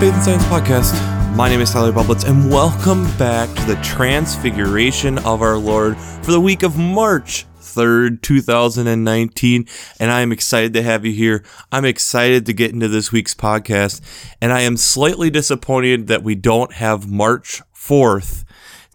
Faith and Science Podcast. My name is Tyler Bublitz, and welcome back to the Transfiguration of our Lord for the week of March 3rd, 2019. And I am excited to have you here. I'm excited to get into this week's podcast, and I am slightly disappointed that we don't have March 4th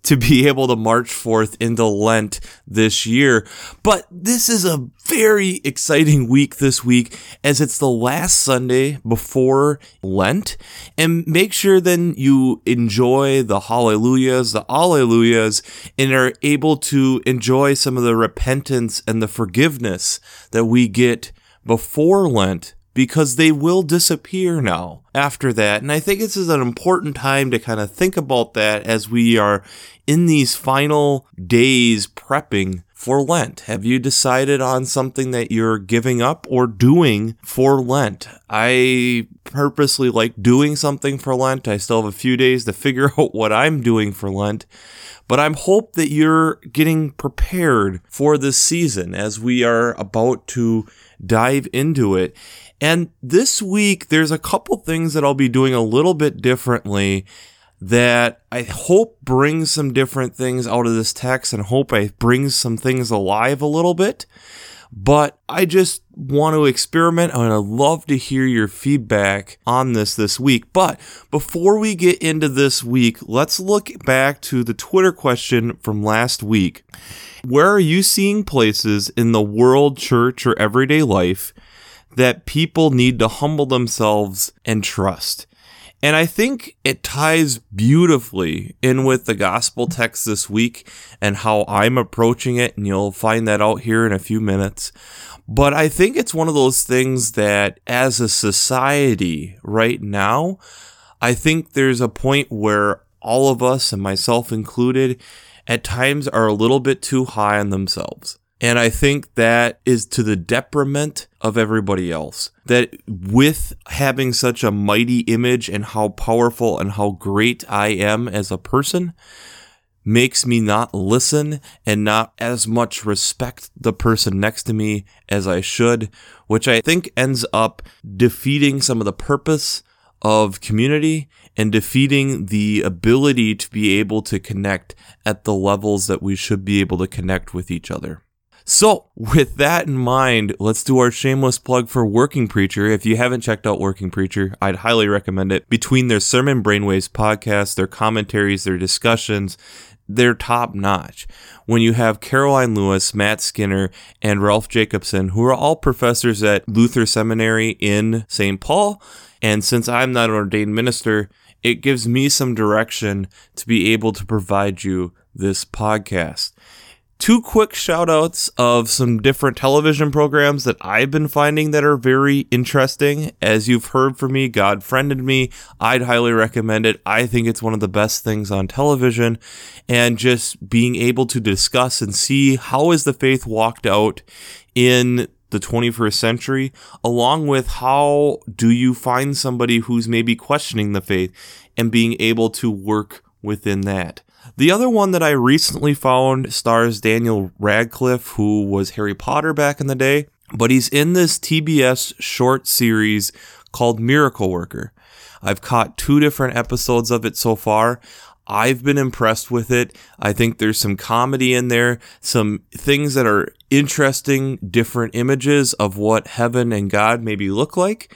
to be able to march forth into Lent this year. But this is a very exciting week this week as it's the last Sunday before Lent. And make sure then you enjoy the hallelujahs, the alleluias, and are able to enjoy some of the repentance and the forgiveness that we get before Lent because they will disappear now after that. And I think this is an important time to kind of think about that as we are in these final days prepping for Lent? Have you decided on something that you're giving up or doing for Lent? I purposely like doing something for Lent. I still have a few days to figure out what I'm doing for Lent. But I'm hope that you're getting prepared for this season as we are about to dive into it. And this week, there's a couple things that I'll be doing a little bit differently that I hope brings some different things out of this text and hope I brings some things alive a little bit. But I just want to experiment and I'd love to hear your feedback on this this week. But before we get into this week, let's look back to the Twitter question from last week. Where are you seeing places in the world, church, or everyday life that people need to humble themselves and trust? And I think it ties beautifully in with the gospel text this week and how I'm approaching it. And you'll find that out here in a few minutes. But I think it's one of those things that as a society right now, I think there's a point where all of us, and myself included, at times are a little bit too high on themselves. And I think that is to the detriment of everybody else. That with having such a mighty image and how powerful and how great I am as a person, makes me not listen and not as much respect the person next to me as I should, which I think ends up defeating some of the purpose of community and defeating the ability to be able to connect at the levels that we should be able to connect with each other. So, with that in mind, let's do our shameless plug for Working Preacher. If you haven't checked out Working Preacher, I'd highly recommend it. Between their Sermon Brainwaves podcast, their commentaries, their discussions, they're top notch. When you have Karoline Lewis, Matt Skinner, and Rolf Jacobson, who are all professors at Luther Seminary in St. Paul, and since I'm not an ordained minister, it gives me some direction to be able to provide you this podcast two quick shout outs of some different television programs that I've been finding that are very interesting. As you've heard from me, God friended me. I'd highly recommend it. I think it's one of the best things on television and just being able to discuss and see how is the faith walked out in the 21st century along with how do you find somebody who's maybe questioning the faith and being able to work within that. The other one that I recently found stars Daniel Radcliffe, who was Harry Potter back in the day, but he's in this TBS short series called Miracle Worker. I've caught two different episodes of it so far. I've been impressed with it. I think there's some comedy in there, some things that are interesting, different images of what heaven and God maybe look like.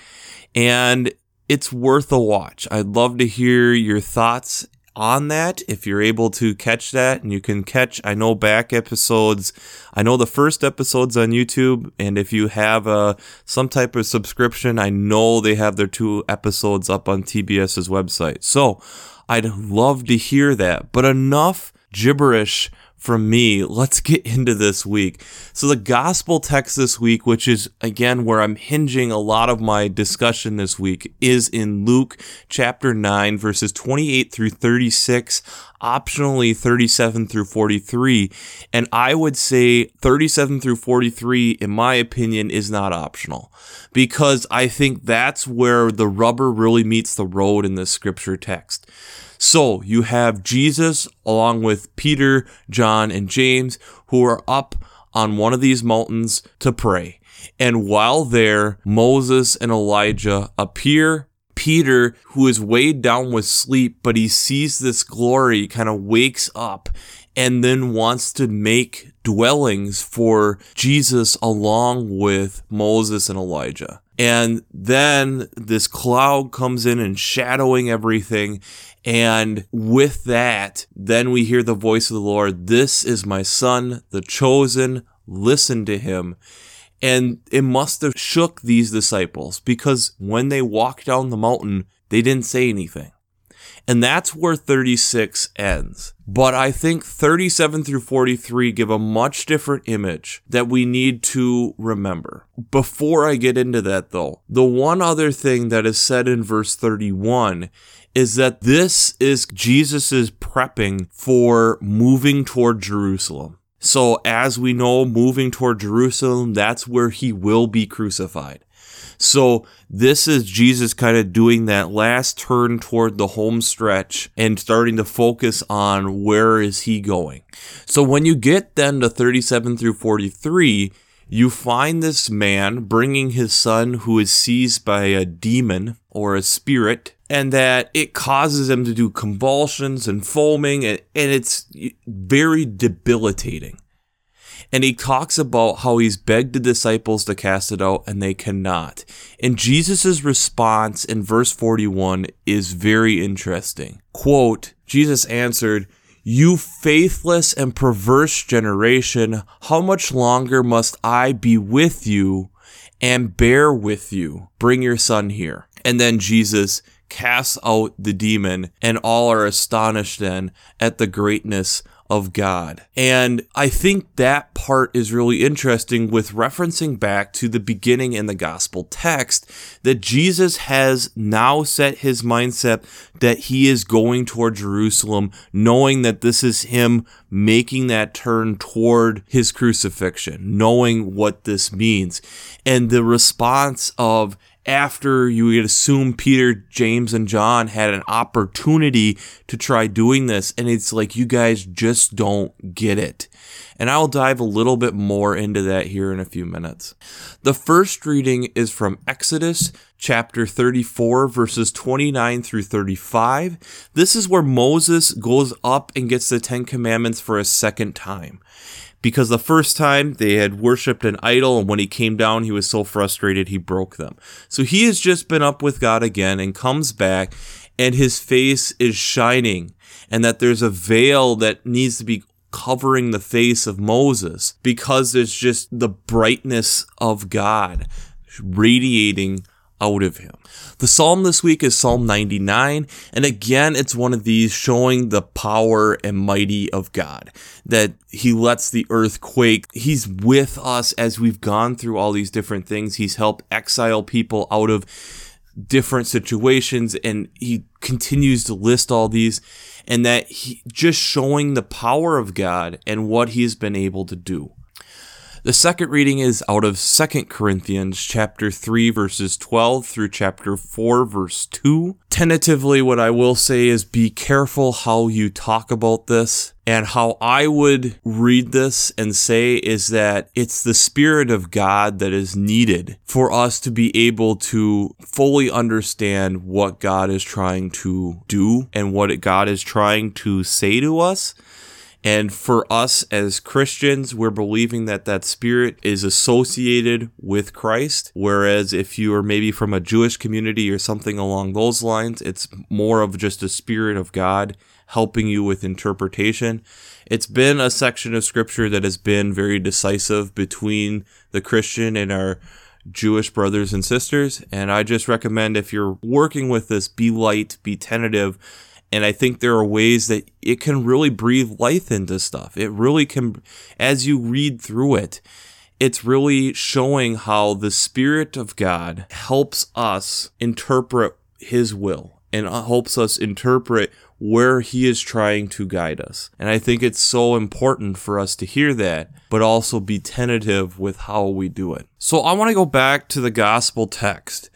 And it's worth a watch. I'd love to hear your thoughts on that if you're able to catch that and you can catch i know back episodes. I know the first episodes on youtube and if you have a uh, some type of subscription i know they have their two episodes up on tbs's website. So i'd love to hear that but enough gibberish from me, let's get into this week. So, the gospel text this week, which is again where I'm hinging a lot of my discussion this week, is in Luke chapter 9, verses 28 through 36, optionally 37 through 43. And I would say 37 through 43, in my opinion, is not optional because I think that's where the rubber really meets the road in this scripture text. So you have Jesus along with Peter, John, and James who are up on one of these mountains to pray. And while there, Moses and Elijah appear. Peter, who is weighed down with sleep, but he sees this glory, kind of wakes up and then wants to make dwellings for Jesus along with Moses and Elijah. And then this cloud comes in and shadowing everything. And with that, then we hear the voice of the Lord This is my son, the chosen. Listen to him. And it must have shook these disciples because when they walked down the mountain, they didn't say anything. And that's where 36 ends. But I think 37 through 43 give a much different image that we need to remember. Before I get into that though, the one other thing that is said in verse 31 is that this is Jesus's prepping for moving toward Jerusalem. So, as we know, moving toward Jerusalem, that's where he will be crucified. So, this is Jesus kind of doing that last turn toward the home stretch and starting to focus on where is he going. So, when you get then to 37 through 43, you find this man bringing his son who is seized by a demon or a spirit and that it causes him to do convulsions and foaming and, and it's very debilitating and he talks about how he's begged the disciples to cast it out and they cannot and jesus' response in verse 41 is very interesting quote jesus answered you faithless and perverse generation, how much longer must I be with you and bear with you? Bring your son here. And then Jesus casts out the demon, and all are astonished then at the greatness of God. And I think that part is really interesting with referencing back to the beginning in the gospel text that Jesus has now set his mindset that he is going toward Jerusalem, knowing that this is him making that turn toward his crucifixion, knowing what this means. And the response of after you would assume Peter, James, and John had an opportunity to try doing this. And it's like, you guys just don't get it. And I'll dive a little bit more into that here in a few minutes. The first reading is from Exodus chapter 34, verses 29 through 35. This is where Moses goes up and gets the Ten Commandments for a second time because the first time they had worshipped an idol, and when he came down, he was so frustrated he broke them. So he has just been up with God again and comes back, and his face is shining, and that there's a veil that needs to be covering the face of Moses because there's just the brightness of God radiating out of him. The psalm this week is Psalm 99, and again, it's one of these showing the power and mighty of God. That He lets the earth quake. He's with us as we've gone through all these different things. He's helped exile people out of different situations, and He continues to list all these, and that He just showing the power of God and what He has been able to do. The second reading is out of 2 Corinthians chapter 3 verses 12 through chapter 4 verse 2. Tentatively what I will say is be careful how you talk about this and how I would read this and say is that it's the Spirit of God that is needed for us to be able to fully understand what God is trying to do and what God is trying to say to us. And for us as Christians, we're believing that that spirit is associated with Christ. Whereas if you are maybe from a Jewish community or something along those lines, it's more of just a spirit of God helping you with interpretation. It's been a section of scripture that has been very decisive between the Christian and our Jewish brothers and sisters. And I just recommend if you're working with this, be light, be tentative, and I think there are ways that it can really breathe life into stuff. It really can, as you read through it, it's really showing how the Spirit of God helps us interpret His will and helps us interpret where He is trying to guide us. And I think it's so important for us to hear that, but also be tentative with how we do it. So I want to go back to the gospel text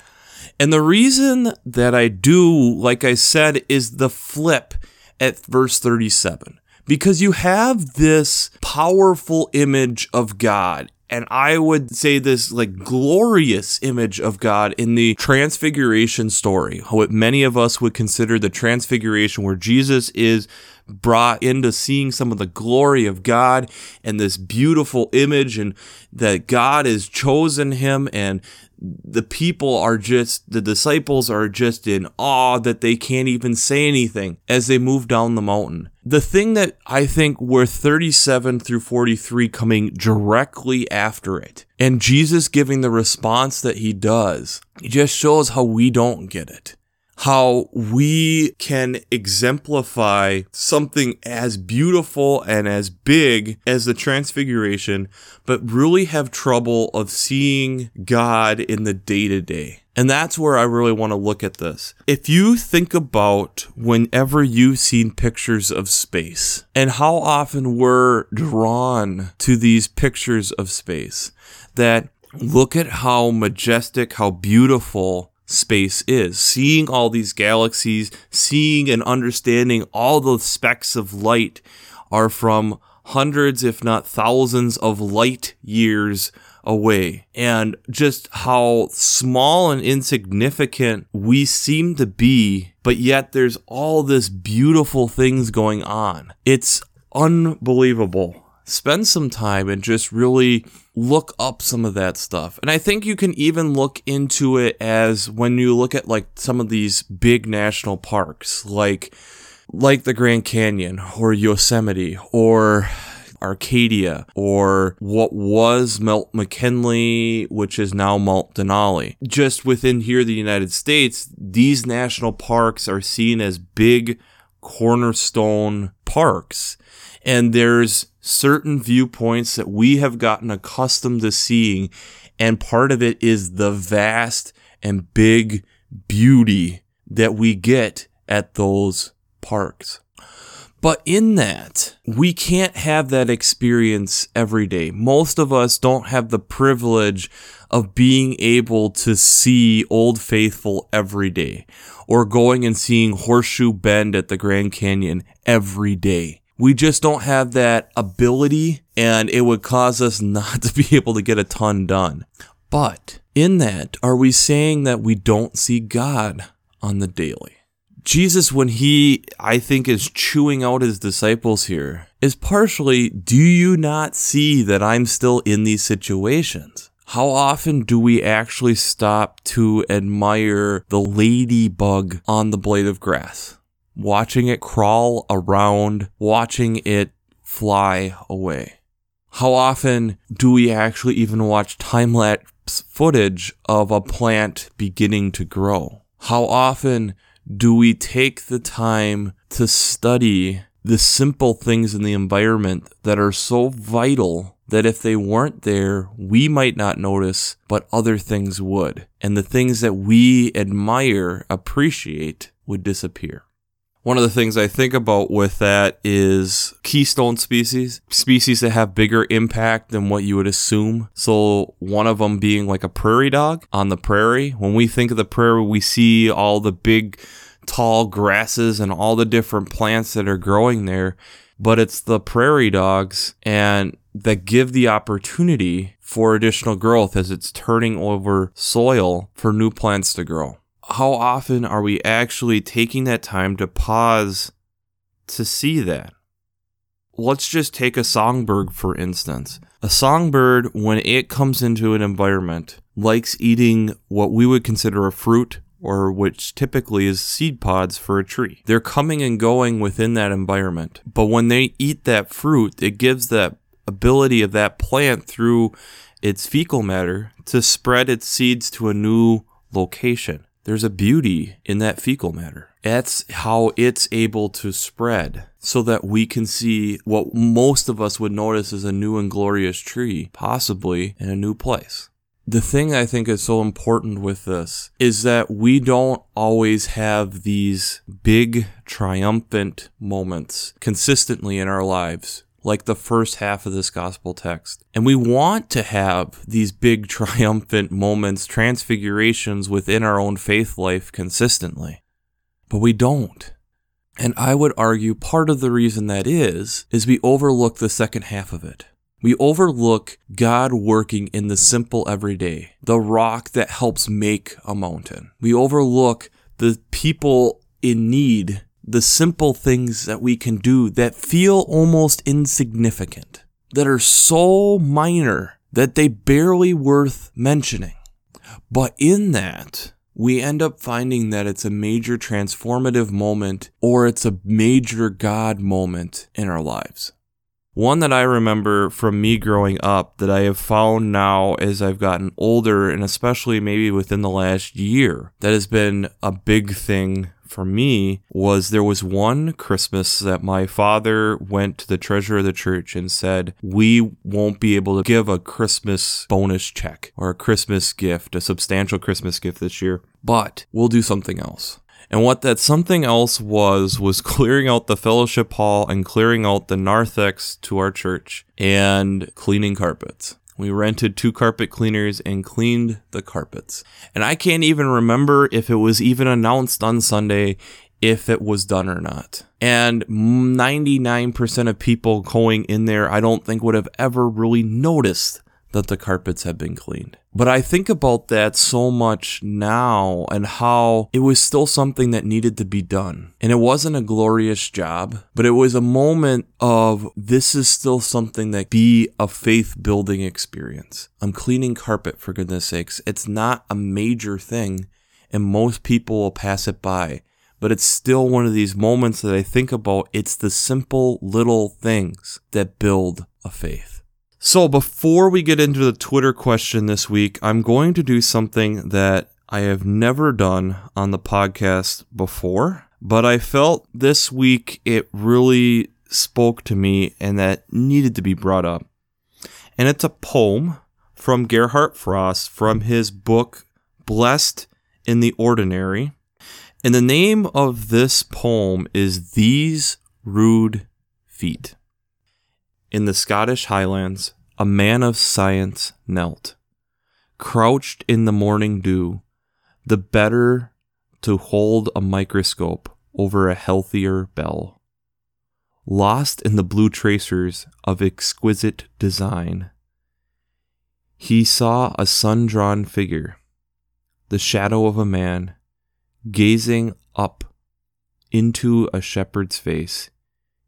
and the reason that I do, like I said, is the flip at verse 37. Because you have this powerful image of God and I would say this like glorious image of God in the transfiguration story, what many of us would consider the transfiguration where Jesus is brought into seeing some of the glory of God and this beautiful image and that God has chosen him and the people are just the disciples are just in awe that they can't even say anything as they move down the mountain. The thing that I think we're 37 through 43 coming directly after it and Jesus giving the response that he does, it just shows how we don't get it how we can exemplify something as beautiful and as big as the transfiguration, but really have trouble of seeing God in the day to day. And that's where I really want to look at this. If you think about whenever you've seen pictures of space and how often we're drawn to these pictures of space, that look at how majestic, how beautiful space is. Seeing all these galaxies, seeing and understanding all the specks of light are from hundreds, if not thousands, of light years away. And just how small and insignificant we seem to be, but yet there's all this beautiful things going on. It's unbelievable spend some time and just really look up some of that stuff. And I think you can even look into it as when you look at like some of these big national parks, like like the Grand Canyon or Yosemite or Acadia or what was Mount McKinley, which is now Mount Denali. Just within here, the United States, these national parks are seen as big cornerstone parks. And there's certain viewpoints that we have gotten accustomed to seeing. And part of it is the vast and big beauty that we get at those parks. But in that, we can't have that experience every day. Most of us don't have the privilege of being able to see Old Faithful every day or going and seeing Horseshoe Bend at the Grand Canyon every day. We just don't have that ability, and it would cause us not to be able to get a ton done. But in that, are we saying that we don't see God on the daily? Jesus, when he, I think, is chewing out his disciples here, is partially, do you not see that I'm still in these situations? How often do we actually stop to admire the ladybug on the blade of grass? Watching it crawl around, watching it fly away. How often do we actually even watch time lapse footage of a plant beginning to grow? How often do we take the time to study the simple things in the environment that are so vital that if they weren't there, we might not notice, but other things would. And the things that we admire, appreciate, would disappear. One of the things I think about with that is keystone species, species that have bigger impact than what you would assume. So, one of them being like a prairie dog on the prairie. When we think of the prairie, we see all the big, tall grasses and all the different plants that are growing there. But it's the prairie dogs and that give the opportunity for additional growth as it's turning over soil for new plants to grow how often are we actually taking that time to pause to see that? Let's just take a songbird for instance. A songbird, when it comes into an environment, likes eating what we would consider a fruit or which typically is seed pods for a tree. They're coming and going within that environment. But when they eat that fruit, it gives that ability of that plant through its fecal matter to spread its seeds to a new location there's a beauty in that fecal matter. That's how it's able to spread so that we can see what most of us would notice as a new and glorious tree, possibly in a new place. The thing I think is so important with this is that we don't always have these big triumphant moments consistently in our lives like the first half of this gospel text. And we want to have these big triumphant moments, transfigurations within our own faith life consistently. But we don't. And I would argue part of the reason that is, is we overlook the second half of it. We overlook God working in the simple everyday, the rock that helps make a mountain. We overlook the people in need, the simple things that we can do that feel almost insignificant, that are so minor that they barely worth mentioning. But in that, we end up finding that it's a major transformative moment or it's a major God moment in our lives. One that I remember from me growing up that I have found now as I've gotten older, and especially maybe within the last year, that has been a big thing for me was there was one Christmas that my father went to the treasurer of the church and said, We won't be able to give a Christmas bonus check or a Christmas gift, a substantial Christmas gift this year, but we'll do something else. And what that something else was, was clearing out the fellowship hall and clearing out the narthex to our church and cleaning carpets. We rented two carpet cleaners and cleaned the carpets. And I can't even remember if it was even announced on Sunday if it was done or not. And 99% of people going in there, I don't think would have ever really noticed that the carpets have been cleaned. But I think about that so much now and how it was still something that needed to be done. And it wasn't a glorious job, but it was a moment of this is still something that be a faith building experience. I'm cleaning carpet for goodness sakes. It's not a major thing and most people will pass it by. But it's still one of these moments that I think about. It's the simple little things that build a faith. So, before we get into the Twitter question this week, I'm going to do something that I have never done on the podcast before, but I felt this week it really spoke to me and that needed to be brought up. And it's a poem from Gerhard Frost from his book Blessed in the Ordinary. And the name of this poem is These Rude Feet. In the Scottish Highlands, a man of science knelt, crouched in the morning dew, the better to hold a microscope over a heather bell. Lost in the blue tracers of exquisite design, he saw a sun drawn figure, the shadow of a man, gazing up into a shepherd's face.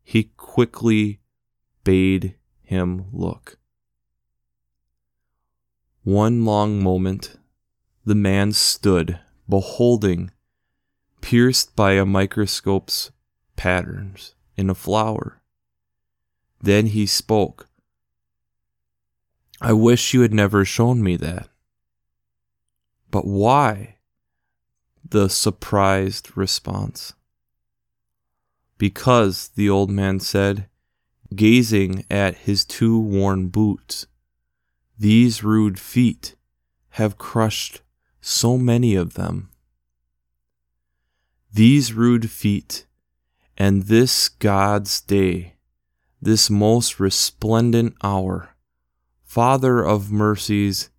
He quickly bade him look. One long moment, the man stood, beholding, pierced by a microscope's patterns in a flower. Then he spoke. I wish you had never shown me that. But why? The surprised response. Because, the old man said, gazing at his two worn boots, these rude feet have crushed so many of them. These rude feet and this God's day, this most resplendent hour, Father of mercies,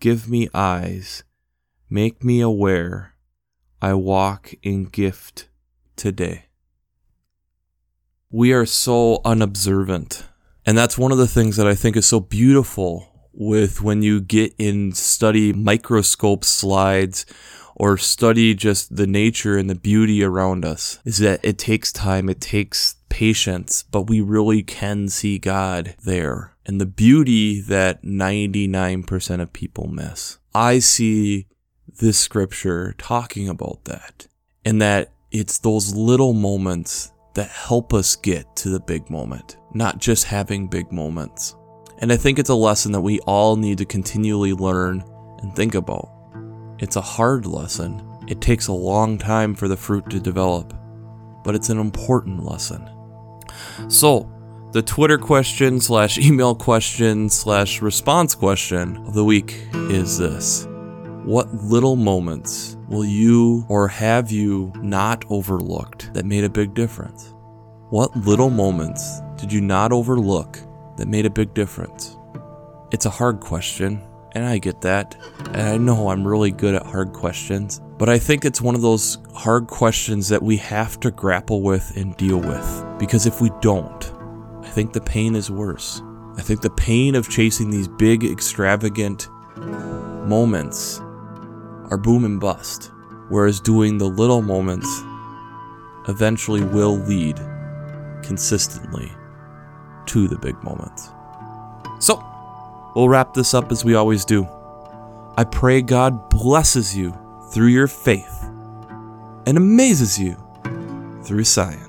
give me eyes, make me aware, I walk in gift today. We are so unobservant. And that's one of the things that I think is so beautiful with when you get in study microscope slides or study just the nature and the beauty around us is that it takes time, it takes patience, but we really can see God there and the beauty that 99% of people miss. I see this scripture talking about that and that it's those little moments that help us get to the big moment, not just having big moments. And I think it's a lesson that we all need to continually learn and think about. It's a hard lesson. It takes a long time for the fruit to develop, but it's an important lesson. So, the Twitter question slash email question slash response question of the week is this What little moments will you or have you not overlooked that made a big difference? What little moments did you not overlook that made a big difference? It's a hard question, and I get that. And I know I'm really good at hard questions, but I think it's one of those hard questions that we have to grapple with and deal with. Because if we don't, I think the pain is worse. I think the pain of chasing these big, extravagant moments are boom and bust, whereas doing the little moments eventually will lead consistently to the big moments. So, we'll wrap this up as we always do. I pray God blesses you through your faith and amazes you through science.